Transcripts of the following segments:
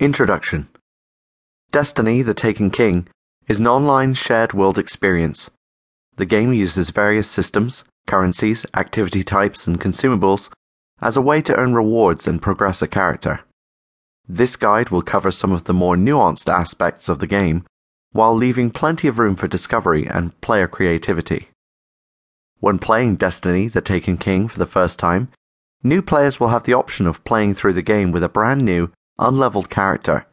Introduction Destiny The Taken King is an online shared world experience. The game uses various systems, currencies, activity types, and consumables as a way to earn rewards and progress a character. This guide will cover some of the more nuanced aspects of the game while leaving plenty of room for discovery and player creativity. When playing Destiny The Taken King for the first time, new players will have the option of playing through the game with a brand new unleveled character,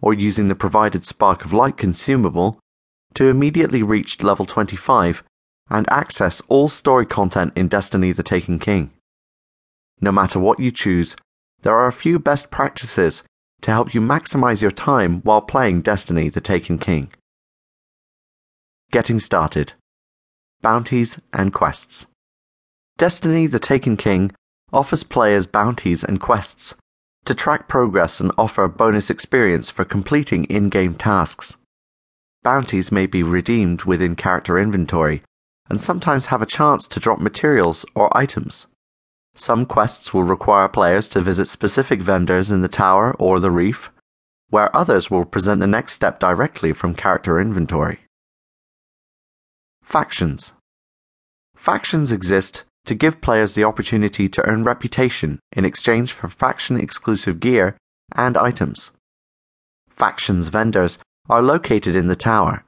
or using the provided Spark of Light consumable to immediately reach level 25 and access all story content in Destiny the Taken King. No matter what you choose, there are a few best practices to help you maximize your time while playing Destiny the Taken King. Getting started Bounties and Quests. Destiny the Taken King offers players bounties and quests to track progress and offer bonus experience for completing in game tasks. Bounties may be redeemed within character inventory and sometimes have a chance to drop materials or items. Some quests will require players to visit specific vendors in the tower or the reef, where others will present the next step directly from character inventory. Factions Factions exist to give players the opportunity to earn reputation in exchange for faction exclusive gear and items. Factions vendors are located in the tower.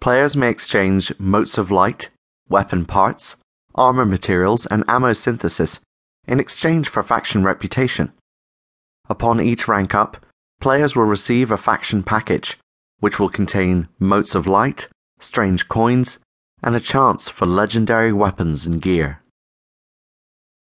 Players may exchange motes of light, weapon parts, armor materials, and ammo synthesis in exchange for faction reputation. Upon each rank up, players will receive a faction package, which will contain motes of light, strange coins, and a chance for legendary weapons and gear.